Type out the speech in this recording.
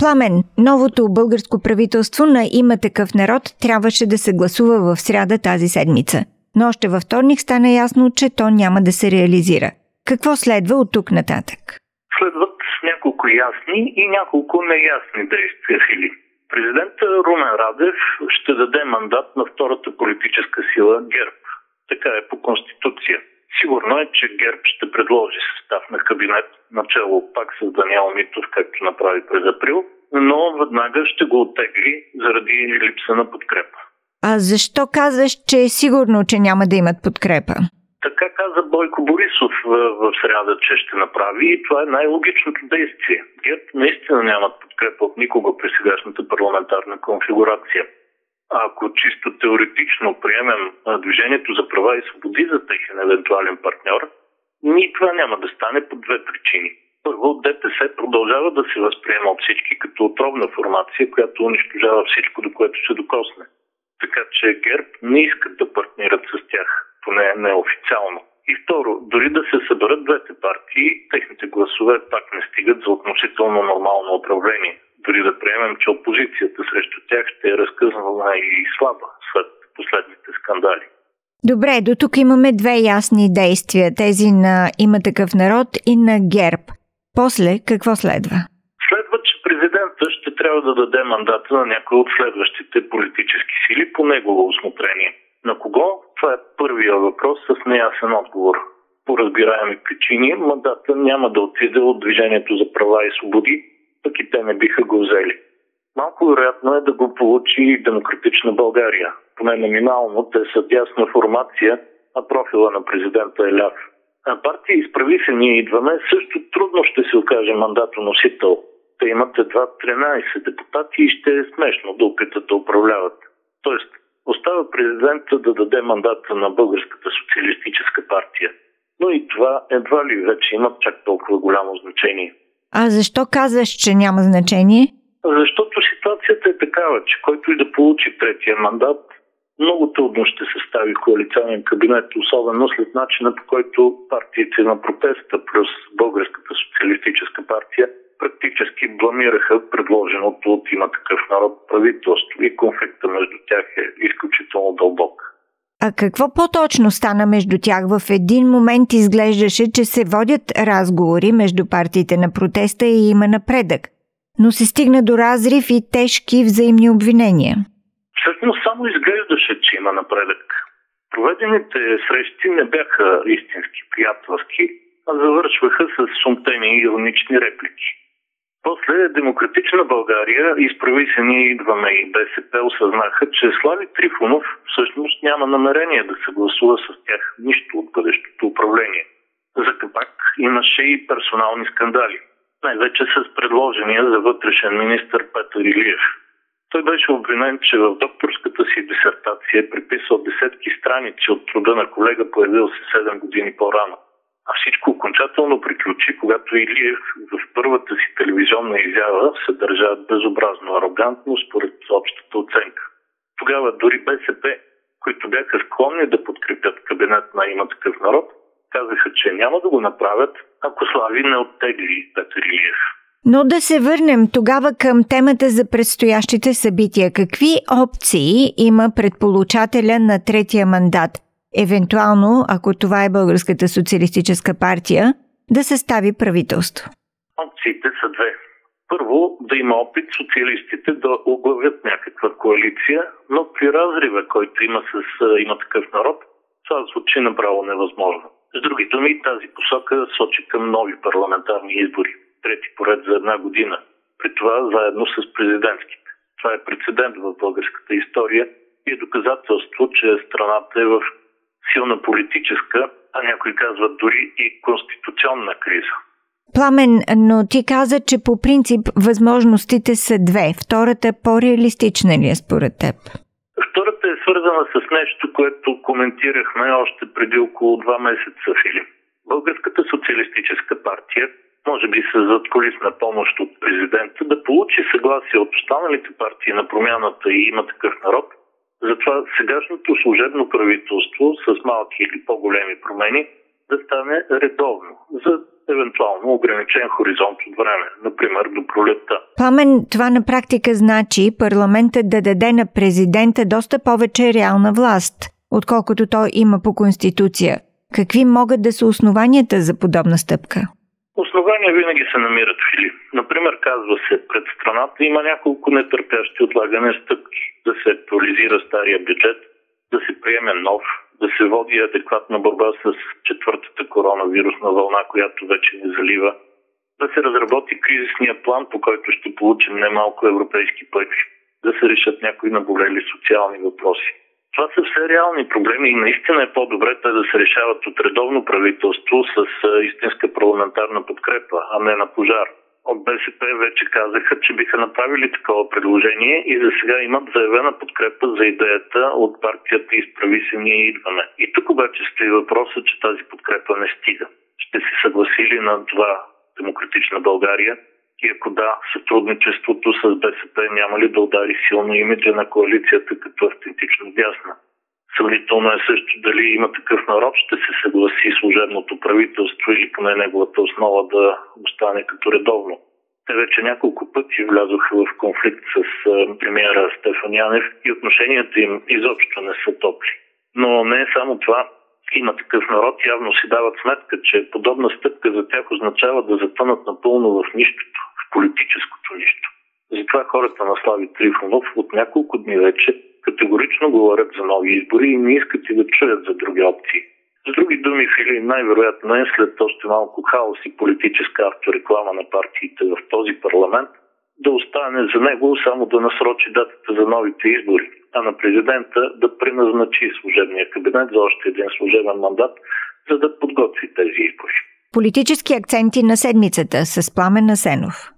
Пламен, новото българско правителство на има такъв народ трябваше да се гласува в сряда тази седмица. Но още във вторник стана ясно, че то няма да се реализира. Какво следва от тук нататък? Следват няколко ясни и няколко неясни действия Фили. Президента Румен Радев ще даде мандат на втората политическа сила ГЕРБ. Така е по Конституция. Сигурно е, че ГЕРБ ще предложи състав на кабинет, начало пак с Даниел Митов, както направи през април, но веднага ще го оттегли заради липса на подкрепа. А защо казваш, че е сигурно, че няма да имат подкрепа? Така каза Бойко Борисов в, в среда, че ще направи и това е най-логичното действие. ГЕРБ наистина нямат подкрепа от никого при сегашната парламентарна конфигурация. Ако чисто теоретично приемем Движението за права и свободи за техен евентуален партньор, ни това няма да стане по две причини. Първо, ДПС продължава да се възприема от всички като отровна формация, която унищожава всичко, до което се докосне. Така че ГЕРБ не искат да партнират с тях, поне неофициално. И второ, дори да се съберат двете партии, техните гласове пак не стигат за относително нормално управление дори да приемем, че опозицията срещу тях ще е разкъсана и слаба след последните скандали. Добре, до тук имаме две ясни действия. Тези на има такъв народ и на ГЕРБ. После какво следва? Следва, че президента ще трябва да даде мандата на някой от следващите политически сили по негово осмотрение. На кого? Това е първия въпрос с неясен отговор. По разбираеми причини мандата няма да отиде от Движението за права и свободи, пък и те не биха го взели. Малко вероятно е да го получи Демократична България. Поне номинално те са тясна формация, а профила на президента е ляв. А партия изправи се ние идваме, също трудно ще се окаже мандатоносител. Те имат едва 13 депутати и ще е смешно да опитат да управляват. Тоест, остава президента да даде мандата на Българската социалистическа партия. Но и това едва ли вече има чак толкова голямо значение. А защо казваш, че няма значение? Защото ситуацията е такава, че който и да получи третия мандат, много трудно ще се стави коалиционен кабинет, особено след начина по който партиите на протеста плюс Българската социалистическа партия практически бламираха предложеното от има такъв народ правителство и конфликта между тях е изключително дълбок. А какво по-точно стана между тях? В един момент изглеждаше, че се водят разговори между партиите на протеста и има напредък, но се стигна до разрив и тежки взаимни обвинения. Всъщност само изглеждаше, че има напредък. Проведените срещи не бяха истински приятелски, а завършваха с сумтени и иронични реплики. После Демократична България, изправи се ние идваме и БСП, осъзнаха, че Слави Трифонов всъщност няма намерение да се гласува с тях нищо от бъдещото управление. За капак имаше и персонални скандали. Най-вече с предложения за вътрешен министр Петър Илиев. Той беше обвинен, че в докторската си дисертация е приписал десетки страници от труда на колега, появил се 7 години по-рано. А всичко окончателно приключи, когато Илиев в първата си телевизионна изява се държа безобразно арогантно според общата оценка. Тогава дори БСП, които бяха склонни да подкрепят кабинет на има такъв народ, казаха, че няма да го направят, ако Слави не оттегли Петър Илиев. Но да се върнем тогава към темата за предстоящите събития. Какви опции има предполучателя на третия мандат – евентуално, ако това е Българската социалистическа партия, да състави правителство? Опциите са две. Първо, да има опит социалистите да оглавят някаква коалиция, но при разрива, който има с има такъв народ, това звучи направо невъзможно. С други думи, тази посока сочи към нови парламентарни избори, трети поред за една година, при това заедно с президентските. Това е прецедент в българската история и е доказателство, че страната е в силна политическа, а някои казват дори и конституционна криза. Пламен, но ти каза, че по принцип възможностите са две. Втората по-реалистична ли е според теб? Втората е свързана с нещо, което коментирахме още преди около два месеца, Филип. Българската социалистическа партия, може би с задколисна помощ от президента, да получи съгласие от останалите партии на промяната и има такъв народ, затова сегашното служебно правителство с малки или по-големи промени да стане редовно за евентуално ограничен хоризонт от време, например до пролетта. Пламен, това на практика значи парламентът да даде на президента доста повече реална власт, отколкото той има по Конституция. Какви могат да са основанията за подобна стъпка? Основания винаги се намират, Филип. Например, казва се, пред страната има няколко нетърпящи отлагане стъпки. Да се актуализира стария бюджет, да се приеме нов, да се води адекватна борба с четвъртата коронавирусна вълна, която вече ни залива, да се разработи кризисния план, по който ще получим немалко европейски пари, да се решат някои наболели социални въпроси. Това са все реални проблеми и наистина е по-добре те да се решават от редовно правителство с истинска парламентарна подкрепа, а не на пожар от БСП вече казаха, че биха направили такова предложение и за сега имат заявена подкрепа за идеята от партията Изправи се ние идваме. И тук обаче стои въпроса, че тази подкрепа не стига. Ще се съгласили на това Демократична България и ако да, сътрудничеството с БСП няма ли да удари силно имиджа на коалицията като автентично дясна? Съмнително е също дали има такъв народ, ще се съгласи служебното правителство или поне неговата основа да остане като редовно. Те вече няколко пъти влязоха в конфликт с премиера Стефан Янев и отношенията им изобщо не са топли. Но не е само това. Има такъв народ, явно си дават сметка, че подобна стъпка за тях означава да затънат напълно в нищото, политическото нищо. Затова хората на Слави Трифонов от няколко дни вече категорично говорят за нови избори и не искат и да чуят за други опции. С други думи, Фили, най-вероятно е след още малко хаос и политическа автореклама на партиите в този парламент, да остане за него само да насрочи датата за новите избори, а на президента да преназначи служебния кабинет за още един служебен мандат, за да подготви тези избори. Политически акценти на седмицата с Пламен Насенов.